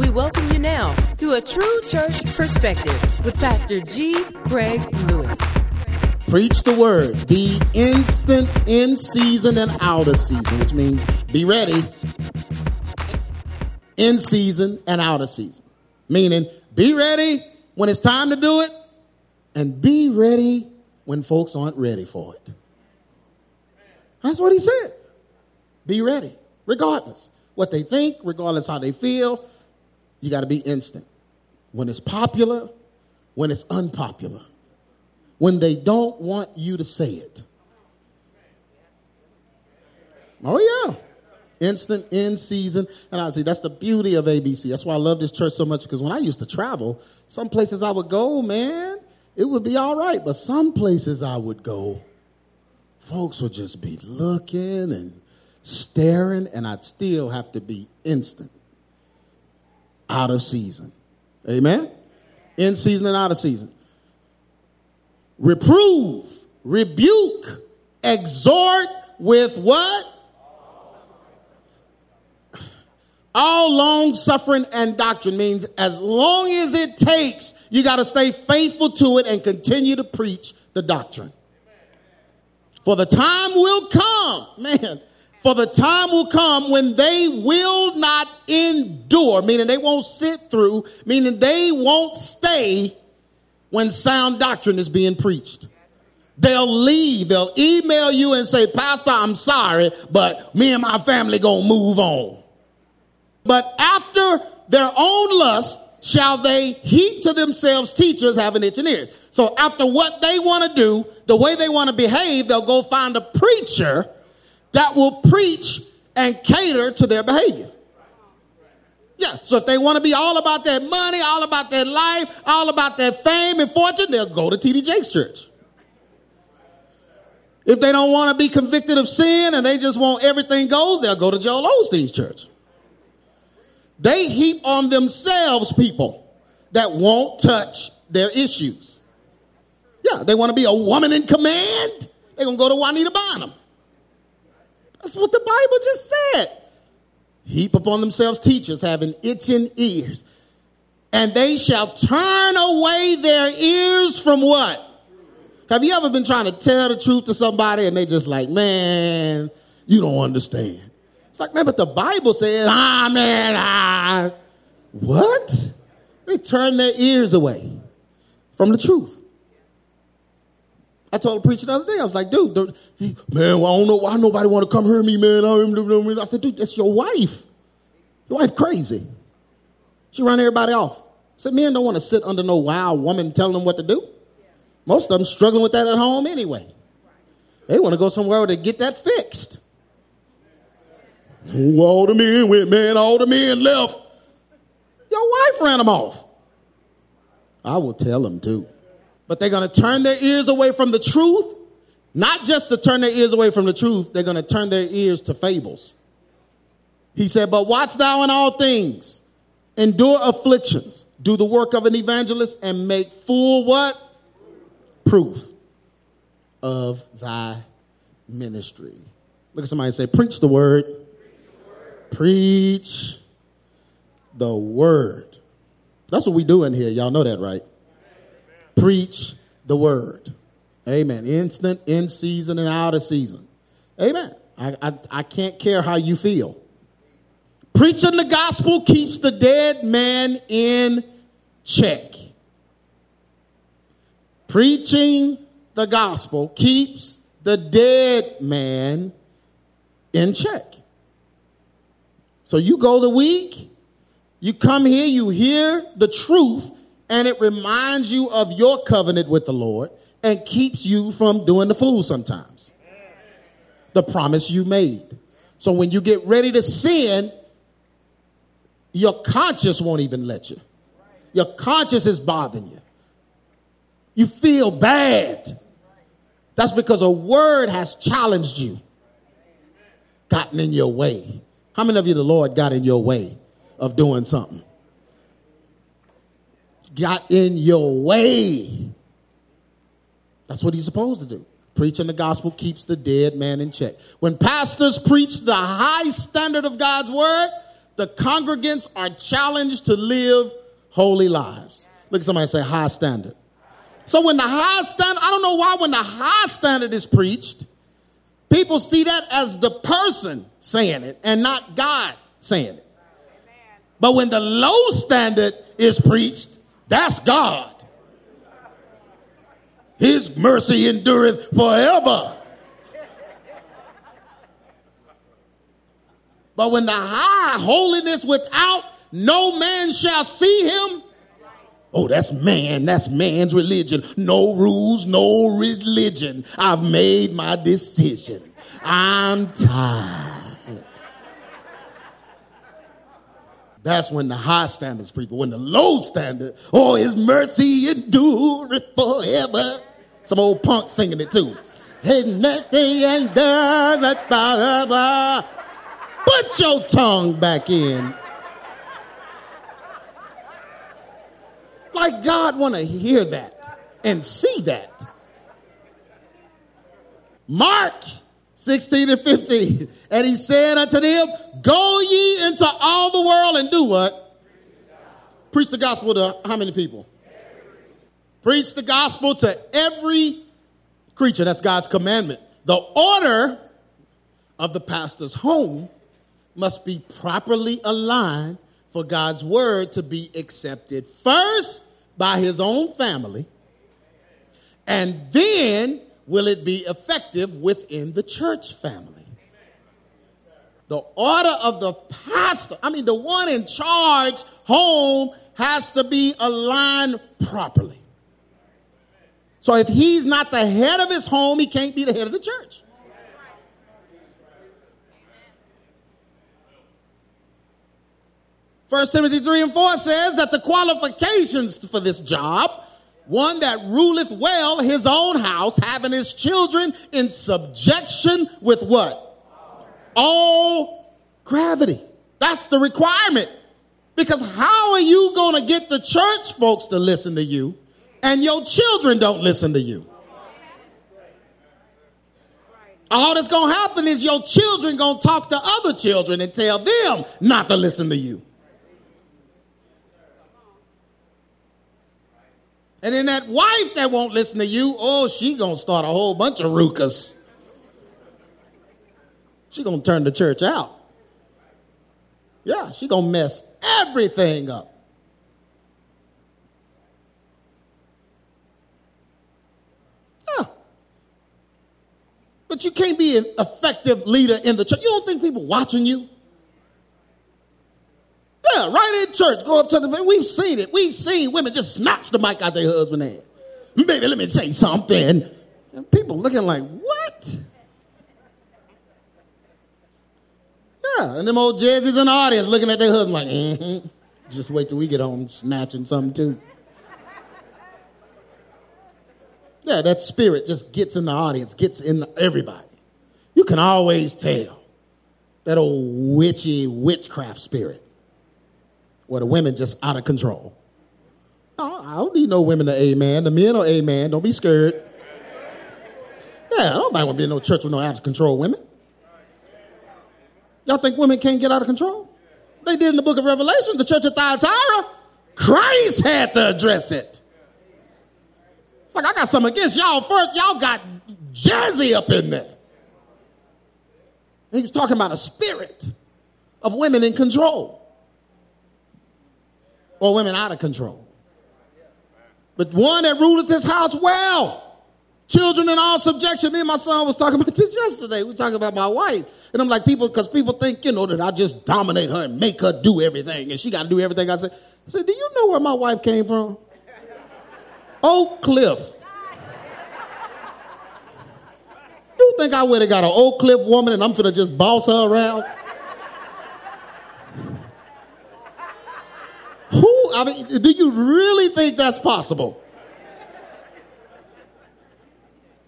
We welcome you now to a true church perspective with Pastor G. Craig Lewis. Preach the word. Be instant in season and out of season, which means be ready in season and out of season. Meaning, be ready when it's time to do it, and be ready when folks aren't ready for it. That's what he said. Be ready, regardless what they think, regardless how they feel. You got to be instant. When it's popular, when it's unpopular, when they don't want you to say it. Oh, yeah instant in season. And I see that's the beauty of ABC. That's why I love this church so much because when I used to travel, some places I would go, man, it would be all right. But some places I would go, folks would just be looking and staring, and I'd still have to be instant, out of season. Amen? In season and out of season. Reprove, rebuke, exhort with what? All long suffering and doctrine means as long as it takes, you got to stay faithful to it and continue to preach the doctrine. For the time will come, man, for the time will come when they will not endure, meaning they won't sit through, meaning they won't stay when sound doctrine is being preached. They'll leave. They'll email you and say, Pastor, I'm sorry, but me and my family gonna move on. But after their own lust shall they heap to themselves teachers having itching ears. So after what they want to do, the way they want to behave, they'll go find a preacher that will preach and cater to their behavior. Yeah, so if they want to be all about their money, all about their life, all about their fame and fortune, they'll go to TD Jakes Church. If they don't want to be convicted of sin and they just want everything goes, they'll go to Joel Osteen's church. They heap on themselves people that won't touch their issues. Yeah, they want to be a woman in command. They're going to go to Juanita Bynum. That's what the Bible just said. Heap upon themselves teachers having itching ears. And they shall turn away their ears from what? Have you ever been trying to tell the truth to somebody and they just like, man, you don't understand? It's like, man, but the Bible says, ah, man, ah. What? They turn their ears away from the truth. I told a preacher the other day, I was like, dude, man, well, I don't know why nobody want to come hear me, man. I said, dude, that's your wife. Your wife crazy. She run everybody off. I said, men don't want to sit under no wild woman telling them what to do. Most of them struggling with that at home anyway. They want to go somewhere where they get that fixed. All the men went, man, all the men left. Your wife ran them off. I will tell them too. But they're going to turn their ears away from the truth. Not just to turn their ears away from the truth, they're going to turn their ears to fables. He said, But watch thou in all things, endure afflictions, do the work of an evangelist, and make full what? Proof of thy ministry. Look at somebody and say, Preach the word Preach the word. That's what we do in here. Y'all know that, right? Preach the word. Amen. Instant, in season, and out of season. Amen. I, I, I can't care how you feel. Preaching the gospel keeps the dead man in check. Preaching the gospel keeps the dead man in check. So you go the week, you come here, you hear the truth, and it reminds you of your covenant with the Lord and keeps you from doing the fool sometimes. The promise you made. So when you get ready to sin, your conscience won't even let you. Your conscience is bothering you. You feel bad. That's because a word has challenged you, gotten in your way. How many of you the Lord got in your way of doing something? Got in your way. That's what he's supposed to do. Preaching the gospel keeps the dead man in check. When pastors preach the high standard of God's word, the congregants are challenged to live holy lives. Look at somebody say high standard. So when the high standard, I don't know why when the high standard is preached, people see that as the person saying it and not God saying it. But when the low standard is preached, that's God. His mercy endureth forever. But when the high holiness without no man shall see him, oh, that's man, that's man's religion. No rules, no religion. I've made my decision. I'm tired. That's when the high standards people. When the low standard, oh, his mercy endureth forever. Some old punk singing it too. His mercy endureth forever. Put your tongue back in. Like God want to hear that and see that. Mark 16 and 15. And he said unto them, Go ye into all the world and do what? Preach the gospel to how many people? Preach the gospel to every creature. That's God's commandment. The order of the pastor's home must be properly aligned for God's word to be accepted first by his own family and then will it be effective within the church family? The order of the pastor, I mean, the one in charge home has to be aligned properly. So if he's not the head of his home, he can't be the head of the church. First Timothy 3 and 4 says that the qualifications for this job one that ruleth well his own house, having his children in subjection with what? All gravity. That's the requirement. Because how are you going to get the church folks to listen to you and your children don't listen to you? All that's going to happen is your children going to talk to other children and tell them not to listen to you. And then that wife that won't listen to you, oh, she gonna start a whole bunch of ruckus. She gonna turn the church out. Yeah, she gonna mess everything up. Yeah. But you can't be an effective leader in the church. You don't think people watching you? Yeah, right in church. Go up to the man. we've seen it. We've seen women just snatch the mic out their husband's hand. Baby, let me say something. And people looking like, what? Yeah, and them old jazzies in the audience looking at their husband like, mm-hmm. Just wait till we get home snatching something too. Yeah, that spirit just gets in the audience, gets in everybody. You can always tell that old witchy witchcraft spirit where the women just out of control. I don't need no women to amen. The men are amen. Don't be scared. Yeah, nobody want to be in no church with no out of control women. Y'all think women can't get out of control? They did in the book of Revelation, the church of Thyatira. Christ had to address it. It's like I got something against y'all first. Y'all got Jazzy up in there. He was talking about a spirit of women in control or women out of control. But one that ruleth this house well. Children in all subjection. Me and my son was talking about this yesterday. We talking about my wife. And I'm like, people, because people think, you know, that I just dominate her and make her do everything. And she got to do everything I say. I said, do you know where my wife came from? Oak Cliff. You think I would have got an Oak Cliff woman and I'm going to just boss her around? Who, I mean, do you really think that's possible?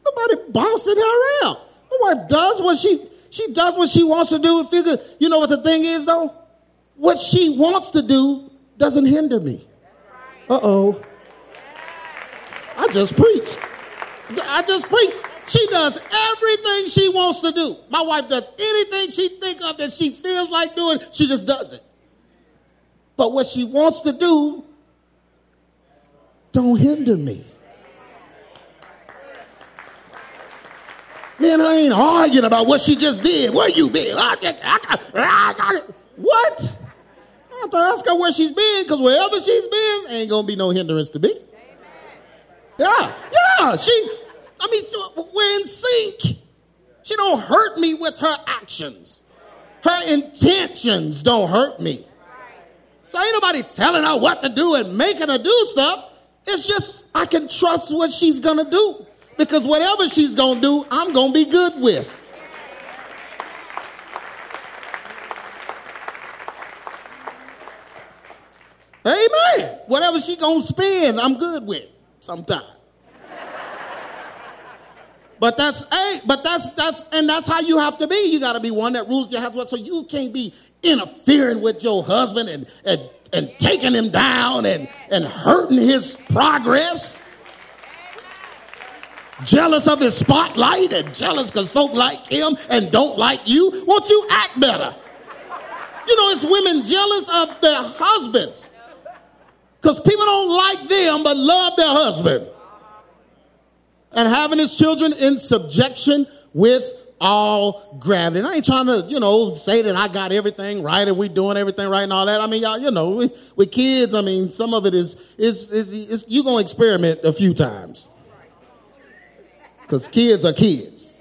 Nobody bouncing her around. My wife does what she she does what she wants to do figure, you know what the thing is though? What she wants to do doesn't hinder me. Uh-oh. I just preached. I just preached. She does everything she wants to do. My wife does anything she think of that she feels like doing, she just does it. But what she wants to do, don't hinder me. Man, I ain't arguing about what she just did. Where you been? What? I have to ask her where she's been, because wherever she's been, ain't gonna be no hindrance to me. Yeah, yeah. She, I mean, we're in sync. She don't hurt me with her actions. Her intentions don't hurt me. So ain't nobody telling her what to do and making her do stuff. It's just I can trust what she's gonna do. Because whatever she's gonna do, I'm gonna be good with. Amen. Whatever she gonna spend, I'm good with sometime. But that's hey, but that's that's and that's how you have to be. You got to be one that rules your house. So you can't be interfering with your husband and and and taking him down and and hurting his progress. Jealous of his spotlight and jealous because folk like him and don't like you. Won't you act better? You know, it's women jealous of their husbands because people don't like them but love their husband and having his children in subjection with all gravity. And I ain't trying to, you know, say that I got everything right and we doing everything right and all that. I mean, y'all, you know, with, kids, I mean, some of it is, is, is, is you going to experiment a few times. Because kids are kids.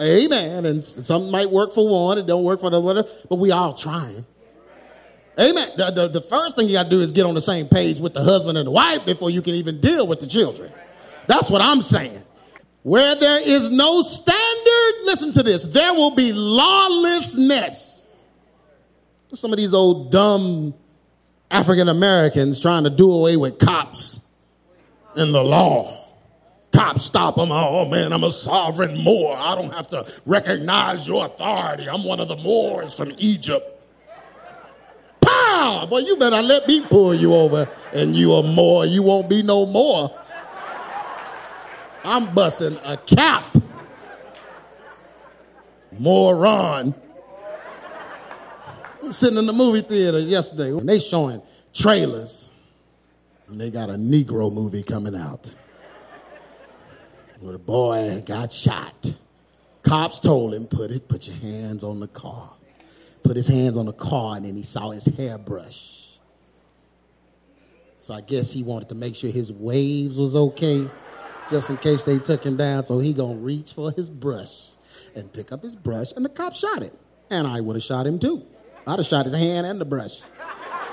Amen. And something might work for one, it don't work for the other, but we all trying. Amen. The, the, the first thing you got to do is get on the same page with the husband and the wife before you can even deal with the children. That's what I'm saying. Where there is no standard, listen to this, there will be lawlessness. Some of these old dumb African Americans trying to do away with cops and the law. Cops stop them. Oh, oh man, I'm a sovereign Moor. I don't have to recognize your authority. I'm one of the Moors from Egypt. Pow! Boy, you better let me pull you over and you a Moor. You won't be no more. I'm busting a cap. Moron. I was sitting in the movie theater yesterday and they showing trailers. And they got a Negro movie coming out. Where the boy got shot. Cops told him, put it, put your hands on the car. Put his hands on the car and then he saw his hairbrush. So I guess he wanted to make sure his waves was okay just in case they took him down. So he gonna reach for his brush and pick up his brush, and the cop shot him. And I would have shot him too. I'd have shot his hand and the brush.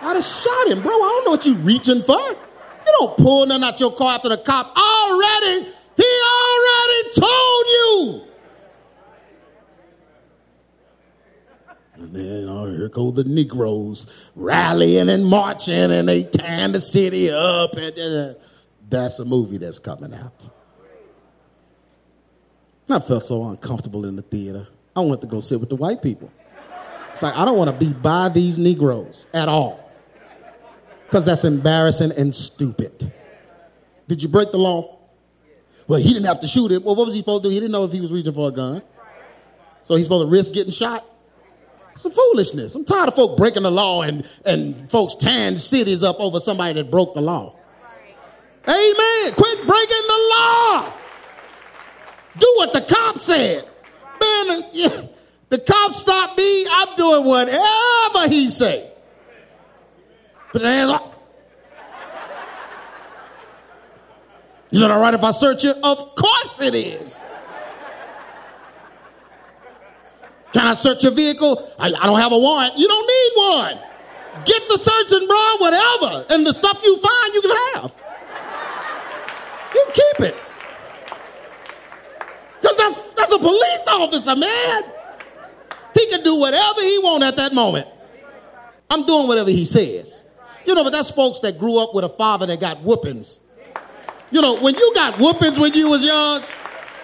I'd have shot him, bro. I don't know what you reaching for. You don't pull nothing out your car after the cop already. He already told you. And then oh, here go the Negroes rallying and marching, and they tearing the city up. And, uh, that's a movie that's coming out. I felt so uncomfortable in the theater. I went to go sit with the white people. It's like, I don't want to be by these Negroes at all. Because that's embarrassing and stupid. Did you break the law? Well, he didn't have to shoot him. Well, what was he supposed to do? He didn't know if he was reaching for a gun. So he's supposed to risk getting shot? Some foolishness. I'm tired of folk breaking the law and, and folks tearing cities up over somebody that broke the law. Amen. Quit breaking the law. Do what the cop said. Man, uh, the cop stopped me. I'm doing whatever he say. Put your hands up. Uh, is it all right if I search you? Of course it is. Can I search your vehicle? I, I don't have a warrant. You don't need one. Get the searching, bro, whatever. And the stuff you find, you can have. You keep it. Because that's, that's a police officer, man. He can do whatever he want at that moment. I'm doing whatever he says. You know, but that's folks that grew up with a father that got whoopings. You know, when you got whoopings when you was young,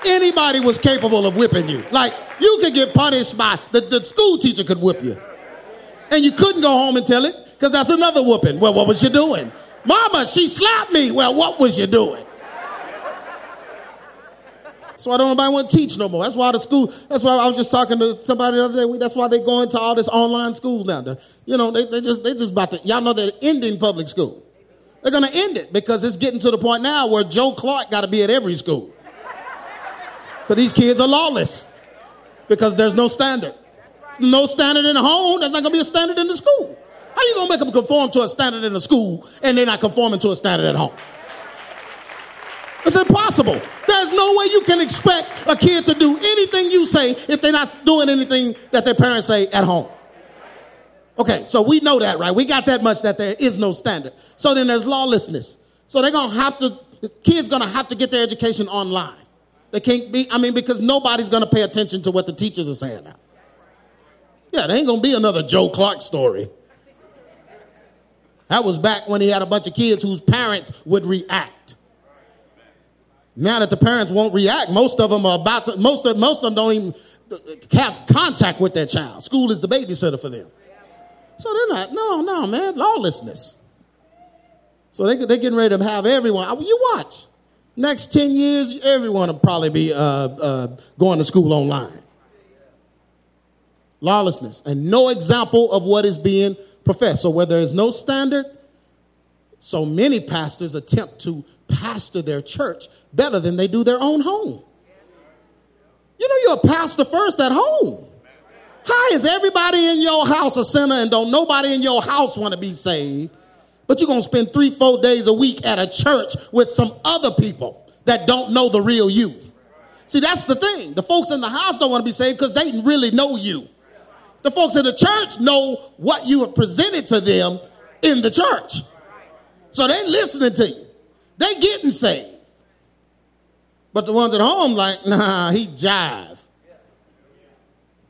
anybody was capable of whipping you. Like, you could get punished by, the, the school teacher could whip you. And you couldn't go home and tell it, because that's another whooping. Well, what was you doing? Mama, she slapped me. Well, what was you doing? That's why don't nobody want to teach no more. That's why the school, that's why I was just talking to somebody the other day. That's why they go into all this online school now. The, you know, they, they just, they just about to, y'all know they're ending public school. They're going to end it because it's getting to the point now where Joe Clark got to be at every school. Because these kids are lawless because there's no standard. No standard in the home, there's not going to be a standard in the school. How you going to make them conform to a standard in the school and they're not conforming to a standard at home? It's impossible. There's no way you can expect a kid to do anything you say if they're not doing anything that their parents say at home. Okay, so we know that, right? We got that much that there is no standard. So then there's lawlessness. So they're gonna have to, the kids gonna have to get their education online. They can't be, I mean, because nobody's gonna pay attention to what the teachers are saying now. Yeah, there ain't gonna be another Joe Clark story. That was back when he had a bunch of kids whose parents would react. Now that the parents won't react, most of them are about to, most of most of them don't even have contact with their child. School is the babysitter for them. So they're not, no, no, man, lawlessness. So they, they're getting ready to have everyone. You watch. Next 10 years, everyone will probably be uh, uh, going to school online. Lawlessness and no example of what is being professed. So where there is no standard, so many pastors attempt to pastor their church better than they do their own home. You know, you're a pastor first at home. How is everybody in your house a sinner and don't nobody in your house want to be saved? But you're going to spend three, four days a week at a church with some other people that don't know the real you. See, that's the thing. The folks in the house don't want to be saved because they didn't really know you. The folks in the church know what you have presented to them in the church. So they listening to you. They getting saved. But the ones at home, like, nah, he jive.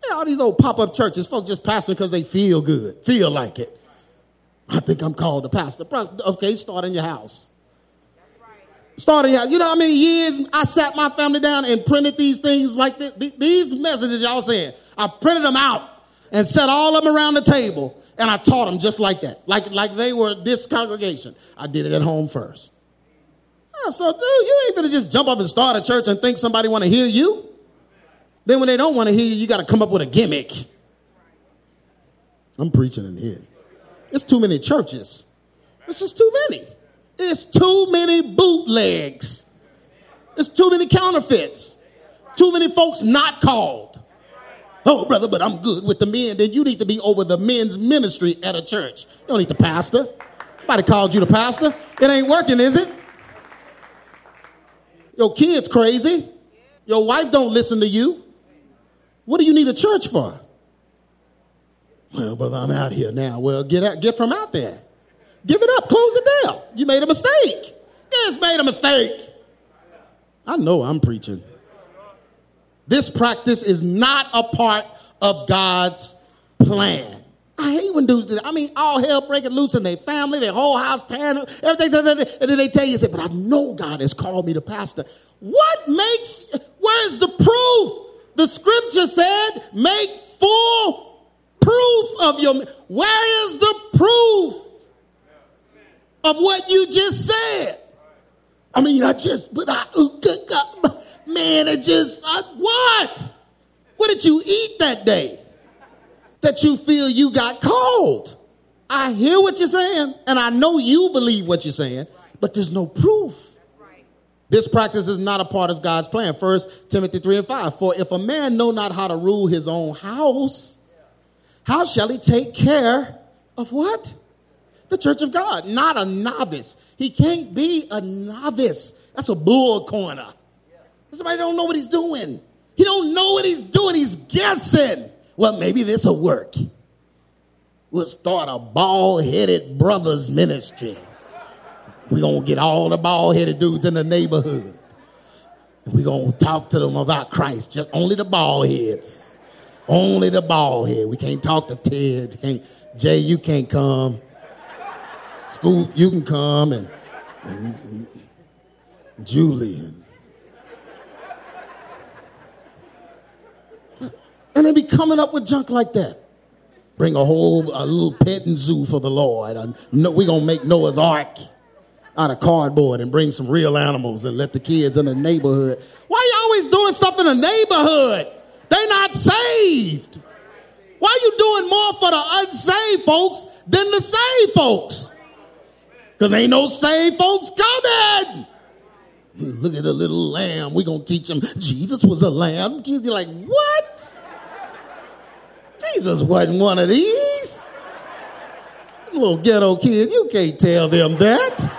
Yeah, all these old pop-up churches, folks just pastor because they feel good, feel like it. I think I'm called to pastor. Okay, start in your house. Start in your house. You know how many years I sat my family down and printed these things like this? These messages y'all saying. I printed them out and set all of them around the table and I taught them just like that, like, like they were this congregation. I did it at home first. Yeah, so, dude, you ain't gonna just jump up and start a church and think somebody want to hear you. Then when they don't want to hear you, you got to come up with a gimmick. I'm preaching in here. It's too many churches. It's just too many. It's too many bootlegs. It's too many counterfeits. Too many folks not called. Oh, brother, but I'm good with the men. Then you need to be over the men's ministry at a church. You don't need the pastor. Nobody called you the pastor. It ain't working, is it? Your kid's crazy. Your wife don't listen to you. What do you need a church for? Well, brother, I'm out here now. Well, get out, get from out there. Give it up. Close it down. You made a mistake. Yes, made a mistake. I know I'm preaching. This practice is not a part of God's plan. I hate when dudes do that. I mean, all hell breaking loose in their family, their whole house tearing up, everything. And then they tell you, say, but I know God has called me to pastor. What makes, where's the proof? The scripture said, make full proof of your. Where is the proof of what you just said? I mean, I just, but I, man, it just, I, what? What did you eat that day that you feel you got called? I hear what you're saying, and I know you believe what you're saying, but there's no proof. This practice is not a part of God's plan. First Timothy 3 and 5. For if a man know not how to rule his own house, how shall he take care of what? The church of God, not a novice. He can't be a novice. That's a bull corner. Somebody don't know what he's doing. He don't know what he's doing. He's guessing. Well, maybe this will work. We'll start a bald-headed brothers ministry. We're to get all the bald headed dudes in the neighborhood. We're to talk to them about Christ. Just only the bald heads. Only the bald head. We can't talk to Ted. Can't, Jay, you can't come. Scoop, you can come. And, and, Julie. And they be coming up with junk like that. Bring a whole a little petting zoo for the Lord. We're going to make Noah's Ark out of cardboard and bring some real animals and let the kids in the neighborhood. Why are you always doing stuff in the neighborhood. They not saved. Why are you doing more for the unsaved folks than the saved folks? Because ain't no saved folks coming. Look at the little lamb. We're going to teach them Jesus was a lamb. Kids be like, what? Jesus wasn't one of these. Little ghetto kid, you can't tell them that.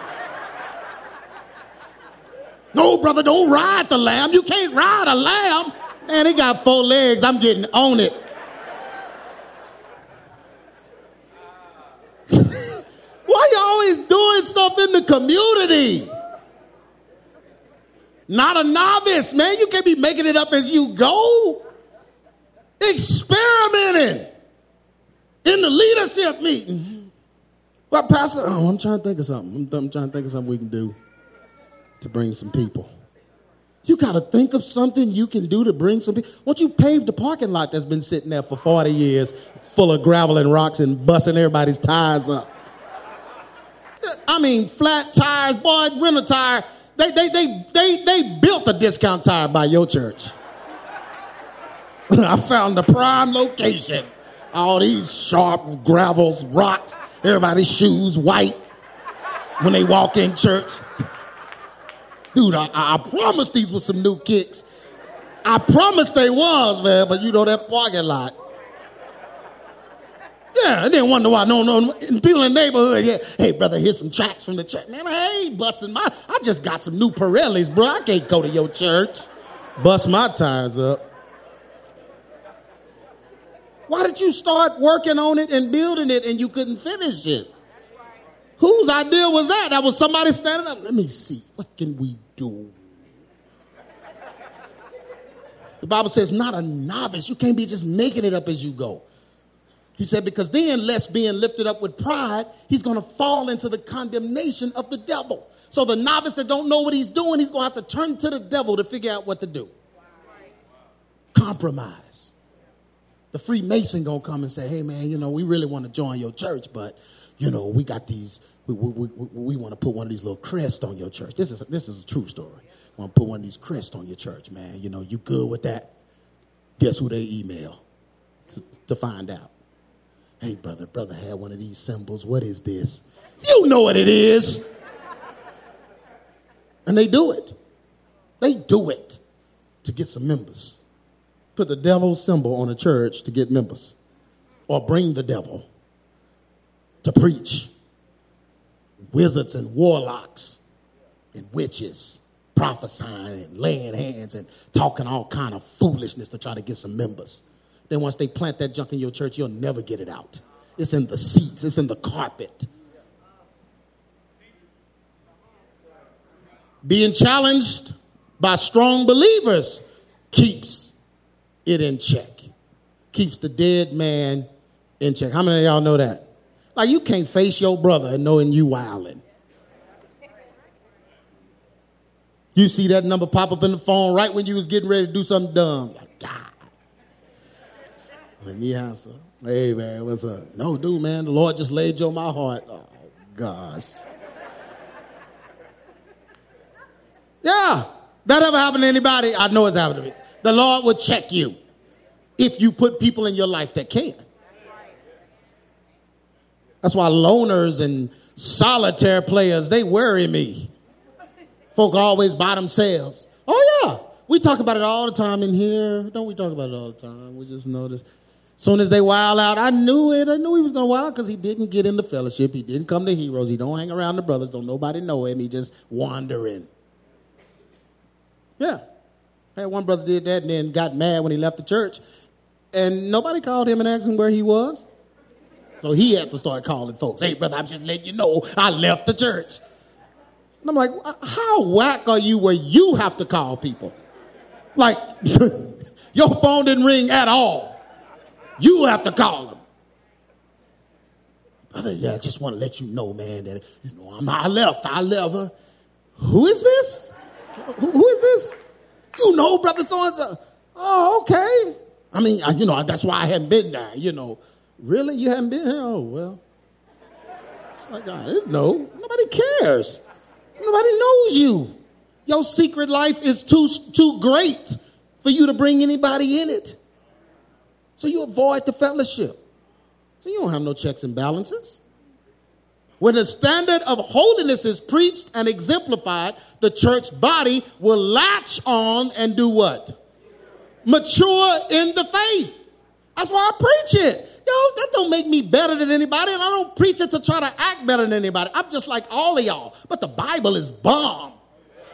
No, brother, don't ride the lamb. You can't ride a lamb. Man, he got four legs. I'm getting on it. Why you always doing stuff in the community? Not a novice, man. You can't be making it up as you go. Experimenting in the leadership meeting. Well, Pastor, oh, I'm trying to think of something. I'm, I'm trying to think of something we can do to bring some people. You got to think of something you can do to bring some people. Won't you pave the parking lot that's been sitting there for 40 years, full of gravel and rocks and busting everybody's tires up? I mean, flat tires, boy, rent a tire. They, they, they, they, they built a discount tire by your church. I found the prime location. All these sharp gravels, rocks, everybody's shoes white when they walk in church. Dude, I, I promise these were some new kicks. I promised they was, man, but you know that parking lot. Yeah, and then wonder why no, no, people in the neighborhood, yeah, hey, brother, here's some tracks from the church. Man, I ain't busting my, I just got some new Pirellis, bro. I can't go to your church, bust my tires up. Why did you start working on it and building it and you couldn't finish it? Whose idea was that? That was somebody standing up. Let me see. What can we do? The Bible says, not a novice. You can't be just making it up as you go. He said, because then, lest being lifted up with pride, he's going to fall into the condemnation of the devil. So the novice that don't know what he's doing, he's going to have to turn to the devil to figure out what to do. Compromise. The Freemason to come and say, hey, man, you know, we really want to join your church, but, you know, we got these we, we, we, we want to put one of these little crests on your church. This is, this is a true story. Want to put one of these crests on your church, man. You know, you good with that? Guess who they email to, to find out? Hey, brother, brother had one of these symbols. What is this? You know what it is. And they do it. They do it to get some members. Put the devil's symbol on a church to get members. Or bring the devil to preach wizards and warlocks and witches prophesying and laying hands and talking all kind of foolishness to try to get some members. Then once they plant that junk in your church, you'll never get it out. It's in the seats, it's in the carpet. Being challenged by strong believers keeps it in check. Keeps the dead man in check. How many of y'all know that? Like you can't face your brother and knowing you wilding. You see that number pop up in the phone right when you was getting ready to do something dumb. Like, God. Let me answer. Hey man, what's up? No, dude, man, the Lord just laid you on my heart. Oh gosh. Yeah. That ever happened to anybody? I know it's happened to me. The Lord will check you if you put people in your life that can. That's why loners and solitaire players, they worry me. Folk always by themselves. Oh, yeah. We talk about it all the time in here. Don't we talk about it all the time? We just notice. Soon as they wild out, I knew it. I knew he was going to wild because he didn't get into fellowship. He didn't come to heroes. He don't hang around the brothers. Don't nobody know him. He just wandering. Yeah. Hey, one brother did that and then got mad when he left the church. And nobody called him and asked him where he was. So he had to start calling folks. Hey, brother, I'm just letting you know I left the church. And I'm like, how whack are you where you have to call people? Like, your phone didn't ring at all. You have to call them. Brother, yeah, I just want to let you know, man, that, you know, I'm, I left. I left. Her. Who is this? Who is this? You know, brother so and so. Oh, okay. I mean, you know, that's why I haven't been there, you know. Really? You haven't been here? Oh, well. It's like, I didn't know. Nobody cares. Nobody knows you. Your secret life is too, too great for you to bring anybody in it. So you avoid the fellowship. So you don't have no checks and balances. When the standard of holiness is preached and exemplified, the church body will latch on and do what? Mature in the faith. That's why I preach it. Yo, that don't make me better than anybody, and I don't preach it to try to act better than anybody. I'm just like all of y'all. But the Bible is bomb.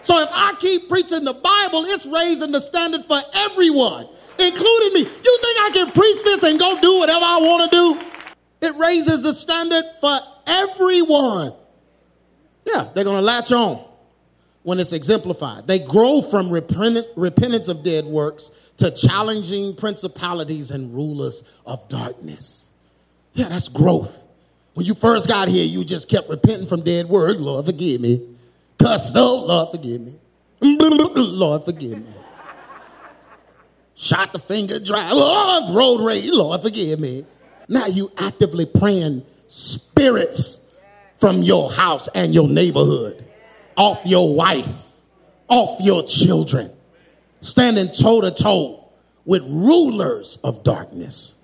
So if I keep preaching the Bible, it's raising the standard for everyone, including me. You think I can preach this and go do whatever I want to do? It raises the standard for everyone. Yeah, they're going to latch on when it's exemplified. They grow from repentance of dead works to challenging principalities and rulers of darkness. Yeah, that's growth. When you first got here, you just kept repenting from dead works. Lord, forgive me. Cuss, oh, Lord, forgive me. Lord, forgive me. Shot the finger dry. Lord, oh, road rage. Lord, forgive me. Now you actively praying spirits from your house and your neighborhood, off your wife, off your children, standing toe to toe with rulers of darkness,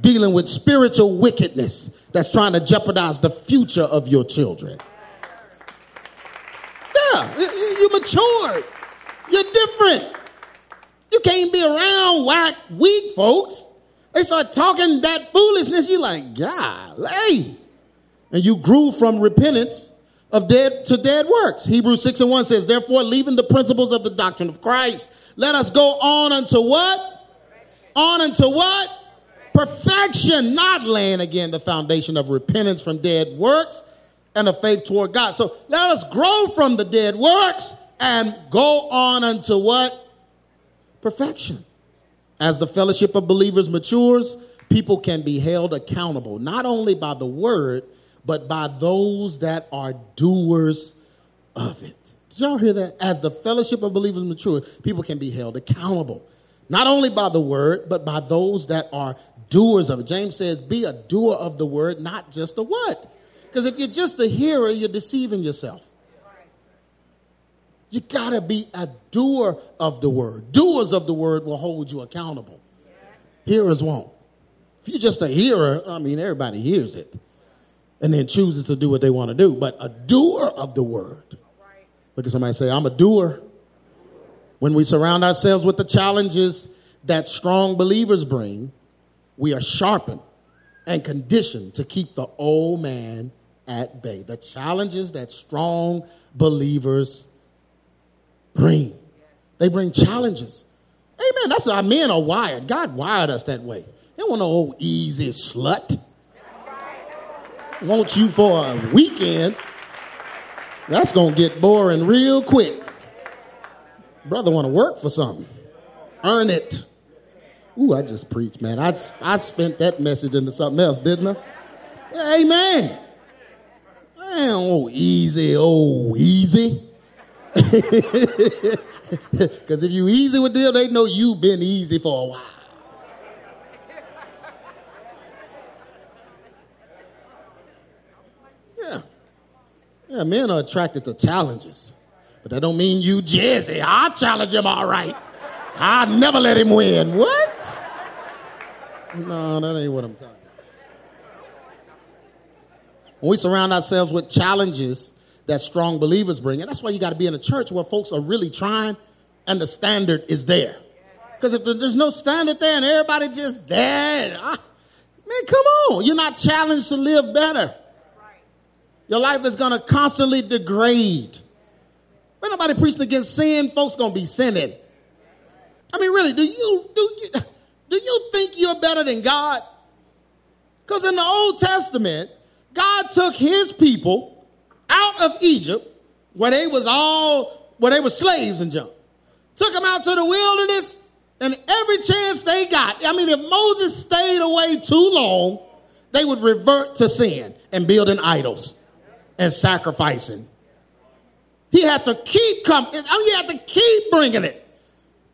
dealing with spiritual wickedness that's trying to jeopardize the future of your children. Yeah, you matured. You're different. You can't be around whack, weak folks. They start talking that foolishness. You're like, golly. And you grew from repentance of dead to dead works. Hebrews 6 and 1 says, Therefore, leaving the principles of the doctrine of Christ, let us go on unto what? On unto what? Perfection, not laying again the foundation of repentance from dead works and of faith toward God. So let us grow from the dead works and go on unto what? Perfection. As the fellowship of believers matures, people can be held accountable, not only by the word, but by those that are doers of it. Did y'all hear that? As the fellowship of believers matures, people can be held accountable, not only by the word, but by those that are doers of it. James says, be a doer of the word, not just a what? Because if you're just a hearer, you're deceiving yourself. You got to be a doer of the word. Doers of the word will hold you accountable. Hearers won't. If you're just a hearer, I mean, everybody hears it and then chooses to do what they want to do. But a doer of the word. Look at somebody say, I'm a doer. When we surround ourselves with the challenges that strong believers bring, we are sharpened and conditioned to keep the old man at bay. The challenges that strong believers bring. They bring challenges. Amen. That's how men are wired. God wired us that way. They want no old easy slut. Want you for a weekend. That's gonna get boring real quick. Brother want to work for something. Earn it. Ooh, I just preached, man. I, I spent that message into something else, didn't I? Amen. Man, oh, easy, oh, easy. Because if you easy with them, they know you've been easy for a while. Yeah. Yeah, men are attracted to challenges. But that don't mean you Jesse. I'll challenge him all right. I'll never let him win. What? No, that ain't what I'm talking about. When we surround ourselves with challenges, that strong believers bring. And that's why you got to be in a church where folks are really trying and the standard is there. Because if there's no standard there and everybody just there, ah, man, come on. You're not challenged to live better. Your life is going to constantly degrade. When nobody preaching against sin, folks going to be sinning. I mean, really, do you, do you, do you think you're better than God? Because in the Old Testament, God took his people out of Egypt, where they was all, where they were slaves and junk. Took them out to the wilderness, and every chance they got, I mean, if Moses stayed away too long, they would revert to sin and building idols and sacrificing. He had to keep coming. I mean, he had to keep bringing it.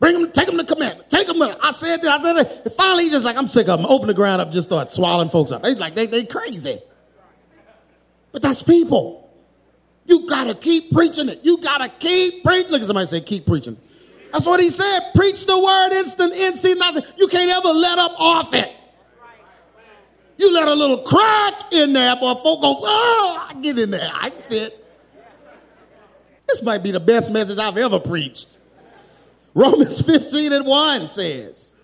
Bring them, take them to commandment. Take them. To, I said this, I said that. And finally, he's just like, I'm sick of them. Open the ground up, just start swallowing folks up. He's like, they, they crazy. But that's people. You got to keep preaching it. You got to keep preaching. Look at somebody say, keep preaching. That's what he said. Preach the word instant in, see nothing. You can't ever let up off it. You let a little crack in there, boy, folk go, oh, I get in there. I fit. This might be the best message I've ever preached. Romans 15 and 1 says,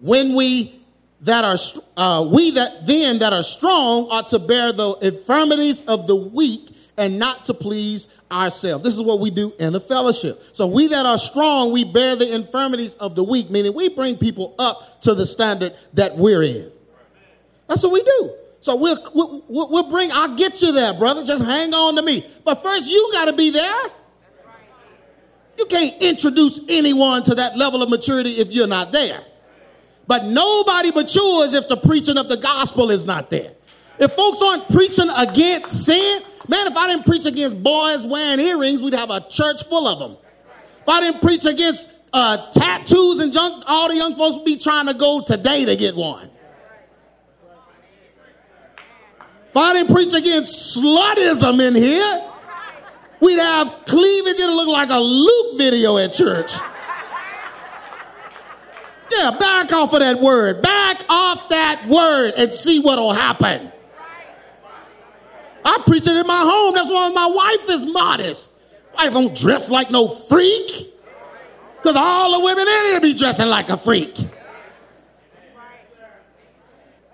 When we that are uh, we that then that are strong ought to bear the infirmities of the weak and not to please ourselves. This is what we do in a fellowship. So we that are strong, we bear the infirmities of the weak, meaning we bring people up to the standard that we're in. That's what we do. So we'll, we'll, we'll bring, I'll get you there, brother. Just hang on to me. But first, you got to be there. You can't introduce anyone to that level of maturity if you're not there. But nobody matures if the preaching of the gospel is not there. If folks aren't preaching against sin, man, if I didn't preach against boys wearing earrings, we'd have a church full of them. If I didn't preach against uh, tattoos and junk, all the young folks would be trying to go today to get one. If I didn't preach against slutism in here, we'd have cleavage. It'll look like a loop video at church. Yeah, back off of that word. Back off that word and see what'll happen. I preach it in my home. That's why my wife is modest. Wife don't dress like no freak. Because all the women in here be dressing like a freak.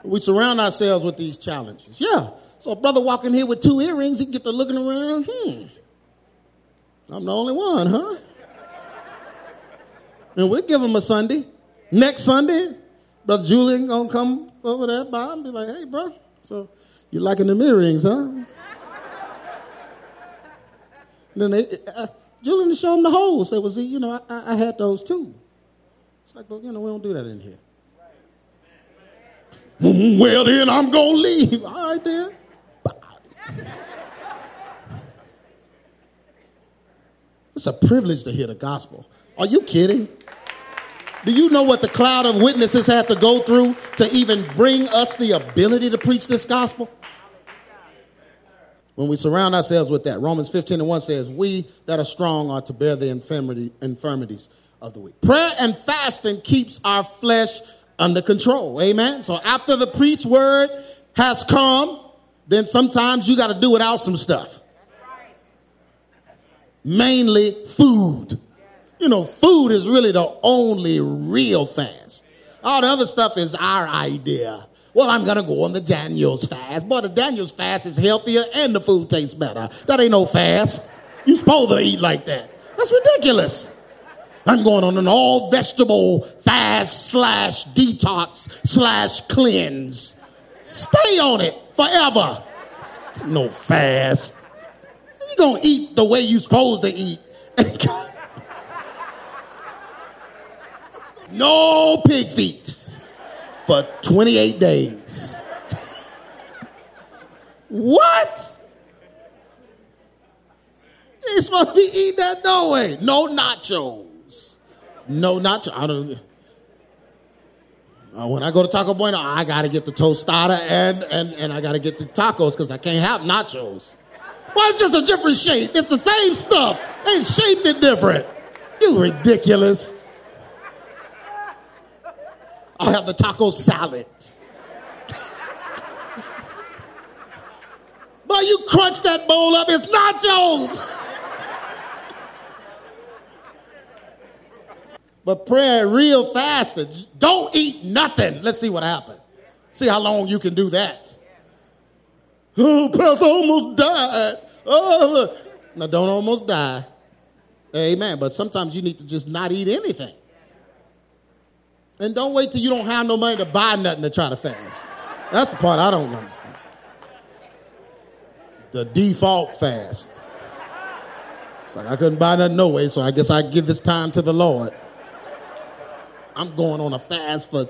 We surround ourselves with these challenges. Yeah. So a brother walking here with two earrings, he get to looking around. Hmm. I'm the only one, huh? And we'll give him a Sunday. Next Sunday, Brother Julian gonna come over there by and be like, hey, bro, so you liking the earrings, huh? and then they, uh, Julian showed him the holes. Say, well, see, you know, I, I had those too. It's like, but you know, we don't do that in here. Well, then I'm gonna leave. All right, then. It's a privilege to hear the gospel. Are you kidding? Do you know what the cloud of witnesses had to go through to even bring us the ability to preach this gospel? When we surround ourselves with that, Romans 15 and 1 says, We that are strong are to bear the infirmity, infirmities of the weak. Prayer and fasting keeps our flesh under control. Amen. So after the preach word has come, then sometimes you got to do without some stuff. Mainly food. You know, food is really the only real fast. All the other stuff is our idea. Well, I'm going to go on the Daniel's fast. Boy, the Daniel's fast is healthier and the food tastes better. That ain't no fast. You supposed to eat like that. That's ridiculous. I'm going on an all vegetable fast slash detox slash cleanse. Stay on it forever. No fast. You're going to eat the way you're supposed to eat. no pig feet for 28 days. what? You're supposed to be eating that no way. No nachos. No nacho. I don't. Uh, when I go to Taco Bueno, I got to get the tostada and, and, and I got to get the tacos because I can't have nachos. Well, it's just a different shape. It's the same stuff. They shaped it different. You ridiculous. I'll have the taco salad. but you crunch that bowl up, it's nachos. but prayer real fast. Don't eat nothing. Let's see what happens. See how long you can do that. Oh, Pastor almost died. Oh, now don't almost die. Amen. But sometimes you need to just not eat anything. And don't wait till you don't have no money to buy nothing to try to fast. That's the part I don't understand. The default fast. It's like I couldn't buy nothing no way, so I guess I give this time to the Lord. I'm going on a fast for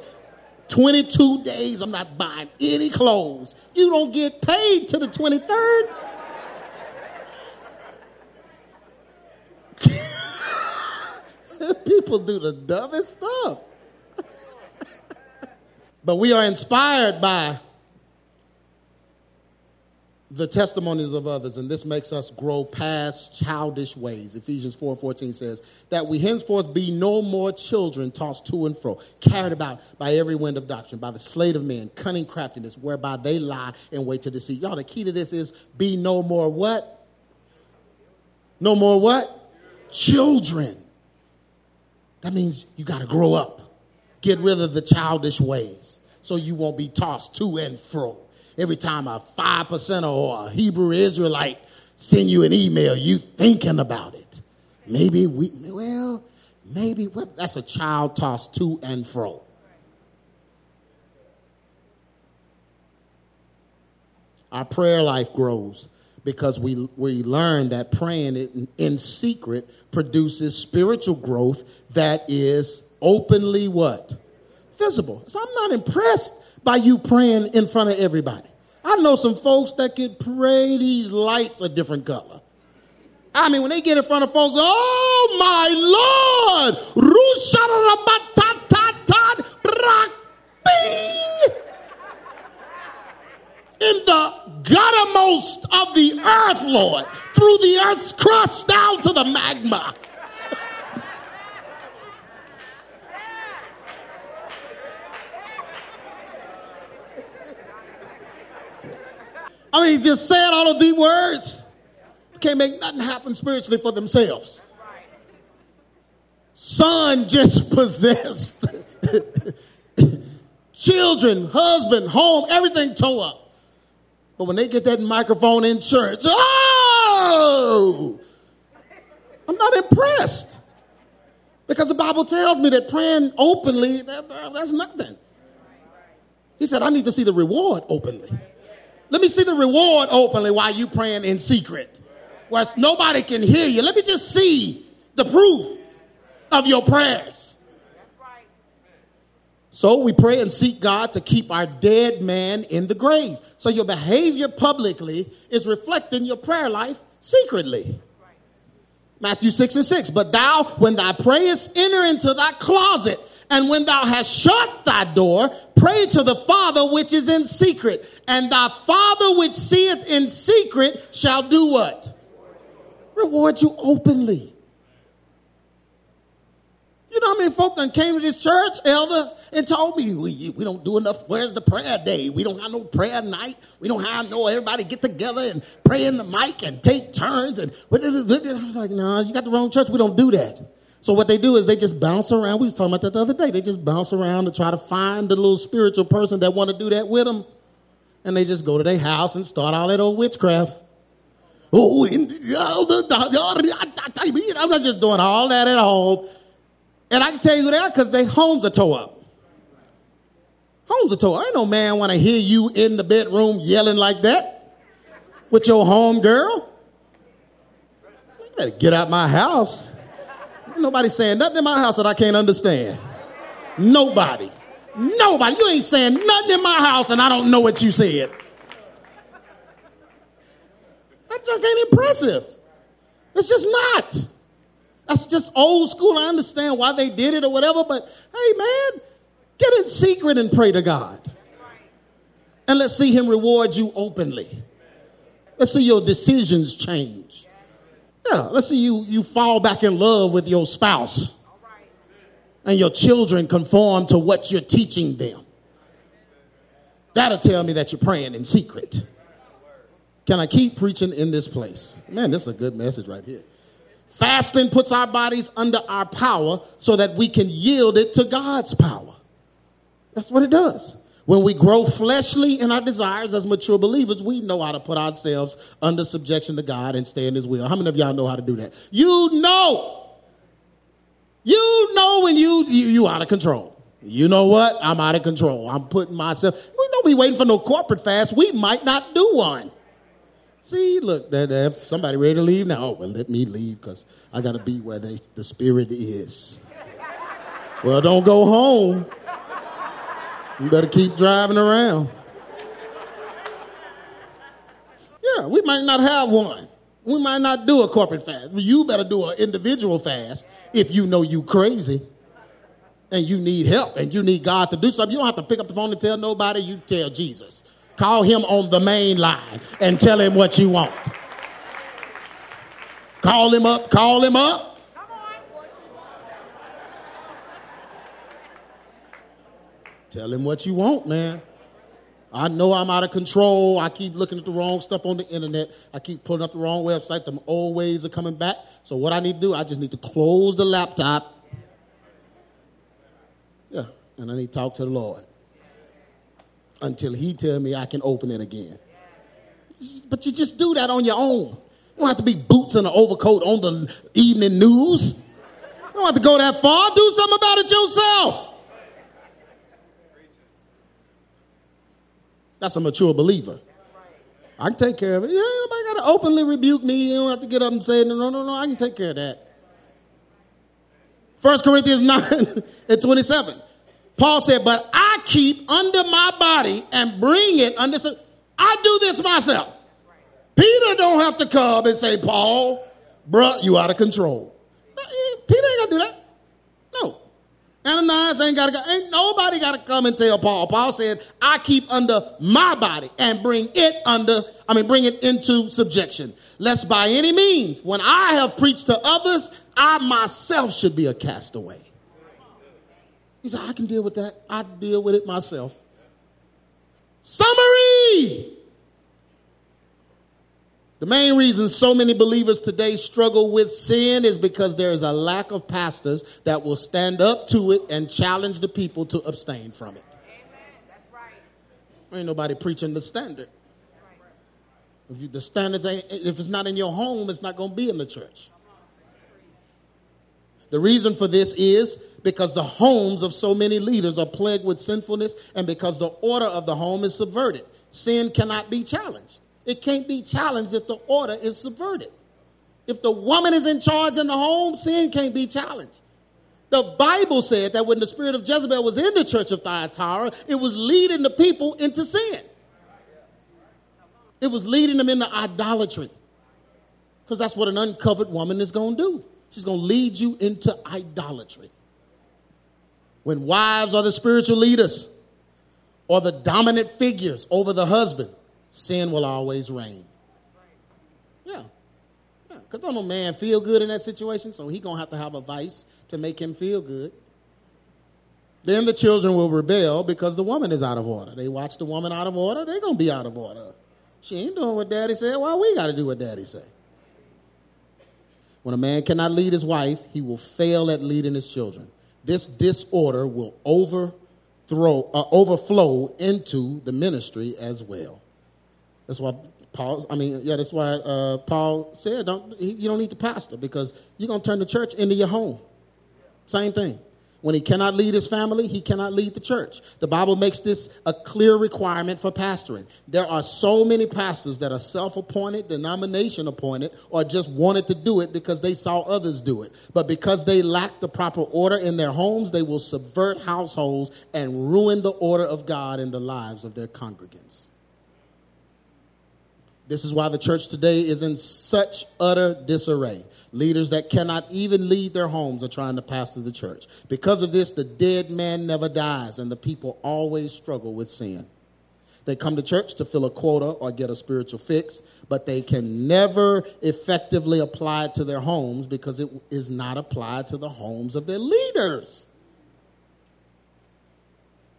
22 days. I'm not buying any clothes. You don't get paid to the 23rd. People do the dumbest stuff. But we are inspired by the testimonies of others, and this makes us grow past childish ways. Ephesians 4 14 says, That we henceforth be no more children tossed to and fro, carried about by every wind of doctrine, by the sleight of men, cunning craftiness, whereby they lie and wait to deceive. Y'all, the key to this is be no more what? No more what? Children. That means you got to grow up. Get rid of the childish ways so you won't be tossed to and fro. Every time a 5% or a Hebrew Israelite send you an email, you thinking about it. Maybe we, well, maybe that's a child tossed to and fro. Our prayer life grows because we, we learn that praying in, in secret produces spiritual growth that is openly what? Visible. So I'm not impressed by you praying in front of everybody. I know some folks that could pray these lights a different color. I mean, when they get in front of folks, oh my Lord! In the guttermost of the earth, Lord, through the earth's crust down to the magma. I mean, just saying all of these words can't make nothing happen spiritually for themselves. Son just possessed. Children, husband, home, everything tore up. But when they get that microphone in church, oh, I'm not impressed. Because the Bible tells me that praying openly, that, that's nothing. He said, I need to see the reward openly. Let me see the reward openly while you praying in secret. Where nobody can hear you. Let me just see the proof of your prayers. So we pray and seek God to keep our dead man in the grave. So your behavior publicly is reflecting your prayer life secretly. Matthew 6 and 6. But thou, when thou prayest, enter into thy closet and when thou hast shut thy door, pray to the Father which is in secret. And thy Father which seeth in secret shall do what? Reward you openly. You know how many folk that came to this church, elder, and told me we, we don't do enough. Where's the prayer day? We don't have no prayer night. We don't have no everybody get together and pray in the mic and take turns. And I was like, nah, you got the wrong church. We don't do that. So what they do is they just bounce around. We was talking about that the other day. They just bounce around to try to find the little spiritual person that want to do that with them. And they just go to their house and start all that old witchcraft. Oh, I'm not just doing all that at home. And I can tell you that because their homes are tore up. Homes are tore up. Ain't no man want to hear you in the bedroom yelling like that with your home girl. You better get out my house. Nobody saying nothing in my house that I can't understand. Nobody. Nobody. You ain't saying nothing in my house and I don't know what you said. That just ain't impressive. It's just not. That's just old school. I understand why they did it or whatever, but hey, man, get in secret and pray to God. And let's see Him reward you openly. Let's see your decisions change. Yeah, let's see you, you fall back in love with your spouse and your children conform to what you're teaching them. That'll tell me that you're praying in secret. Can I keep preaching in this place? Man, this is a good message right here. Fasting puts our bodies under our power so that we can yield it to God's power. That's what it does. When we grow fleshly in our desires as mature believers, we know how to put ourselves under subjection to God and stay in His will. How many of y'all know how to do that? You know. You know when you, you, you out of control. You know what? I'm out of control. I'm putting myself. We don't be waiting for no corporate fast. We might not do one. See, look, that if somebody ready to leave now, oh, well, let me leave because I got to be where they, the spirit is. well, don't go home. You better keep driving around. Yeah, we might not have one. We might not do a corporate fast. You better do an individual fast if you know you crazy and you need help and you need God to do something. You don't have to pick up the phone and tell nobody. You tell Jesus. Call him on the main line and tell him what you want. Call him up, call him up. Tell him what you want, man. I know I'm out of control. I keep looking at the wrong stuff on the internet. I keep pulling up the wrong website. Them old ways are coming back. So what I need to do, I just need to close the laptop. Yeah, and I need to talk to the Lord until He tell me I can open it again. But you just do that on your own. You don't have to be boots and an overcoat on the evening news. You don't have to go that far. Do something about it yourself. That's a mature believer. I can take care of it. Yeah, nobody got to openly rebuke me. You don't have to get up and say, no, no, no, no, I can take care of that. 1 Corinthians 9 and 27. Paul said, But I keep under my body and bring it under. I do this myself. Peter don't have to come and say, Paul, bruh, you out of control. Eh, Peter ain't going to do that. Ananias ain't got to go. Ain't nobody got to come and tell Paul. Paul said, I keep under my body and bring it under, I mean, bring it into subjection. Lest by any means, when I have preached to others, I myself should be a castaway. He said, I can deal with that. I deal with it myself. Summary. The main reason so many believers today struggle with sin is because there is a lack of pastors that will stand up to it and challenge the people to abstain from it. Right. Ain't nobody preaching the standard. If you, the standards ain't, if it's not in your home, it's not going to be in the church. The reason for this is because the homes of so many leaders are plagued with sinfulness and because the order of the home is subverted. Sin cannot be challenged. It can't be challenged if the order is subverted. If the woman is in charge in the home, sin can't be challenged. The Bible said that when the spirit of Jezebel was in the church of Thyatira, it was leading the people into sin. It was leading them into idolatry. Because that's what an uncovered woman is going to do. She's going to lead you into idolatry. When wives are the spiritual leaders or the dominant figures over the husband, sin will always reign. Yeah. yeah. Because don't no man feel good in that situation, so he going to have to have a vice to make him feel good. Then the children will rebel because the woman is out of order. They watch the woman out of order, they're going to be out of order. She ain't doing what daddy said. Why we got to do what daddy said? When a man cannot lead his wife, he will fail at leading his children. This disorder will overthrow, uh, overflow into the ministry as well. That's why Paul, I mean, yeah, that's why uh, Paul said, don't, you don't need the pastor because you're to turn the church into your home. Same thing. When he cannot lead his family, he cannot lead the church. The Bible makes this a clear requirement for pastoring. There are so many pastors that are self appointed, denomination appointed, or just wanted to do it because they saw others do it. But because they lack the proper order in their homes, they will subvert households and ruin the order of God in the lives of their congregants. This is why the church today is in such utter disarray. Leaders that cannot even lead their homes are trying to pastor the church. Because of this, the dead man never dies, and the people always struggle with sin. They come to church to fill a quota or get a spiritual fix, but they can never effectively apply it to their homes because it is not applied to the homes of their leaders.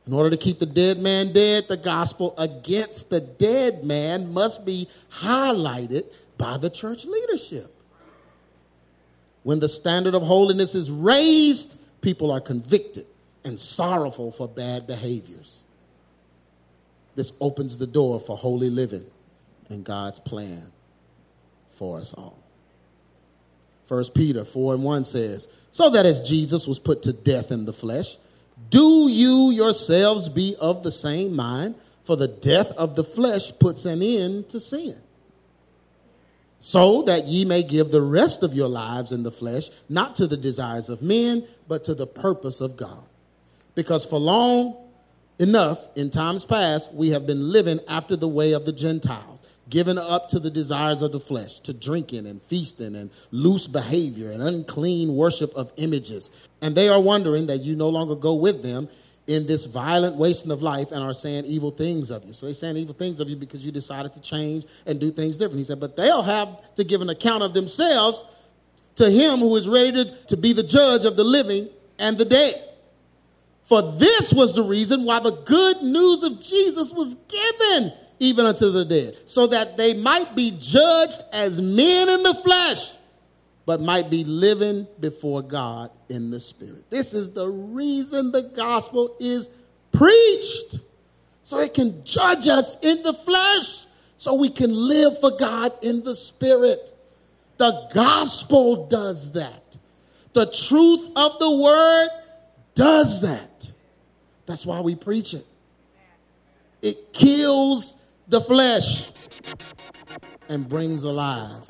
In order to keep the dead man dead, the gospel against the dead man must be highlighted by the church leadership. When the standard of holiness is raised, people are convicted and sorrowful for bad behaviors. This opens the door for holy living and God's plan for us all. 1 Peter 4 and 1 says, So that as Jesus was put to death in the flesh, do you yourselves be of the same mind, for the death of the flesh puts an end to sin. So that ye may give the rest of your lives in the flesh, not to the desires of men, but to the purpose of God. Because for long enough in times past, we have been living after the way of the Gentiles, given up to the desires of the flesh, to drinking and feasting and loose behavior and unclean worship of images. And they are wondering that you no longer go with them in this violent wasting of life and are saying evil things of you. So they're saying evil things of you because you decided to change and do things different. He said, but they'll have to give an account of themselves to him who is ready to, to be the judge of the living and the dead. For this was the reason why the good news of Jesus was given even unto the dead, so that they might be judged as men in the flesh, but might be living before God in the spirit. This is the reason the gospel is preached, so it can judge us in the flesh, so we can live for God in the spirit. The gospel does that. The truth of the word does that. That's why we preach it. It kills the flesh and brings alive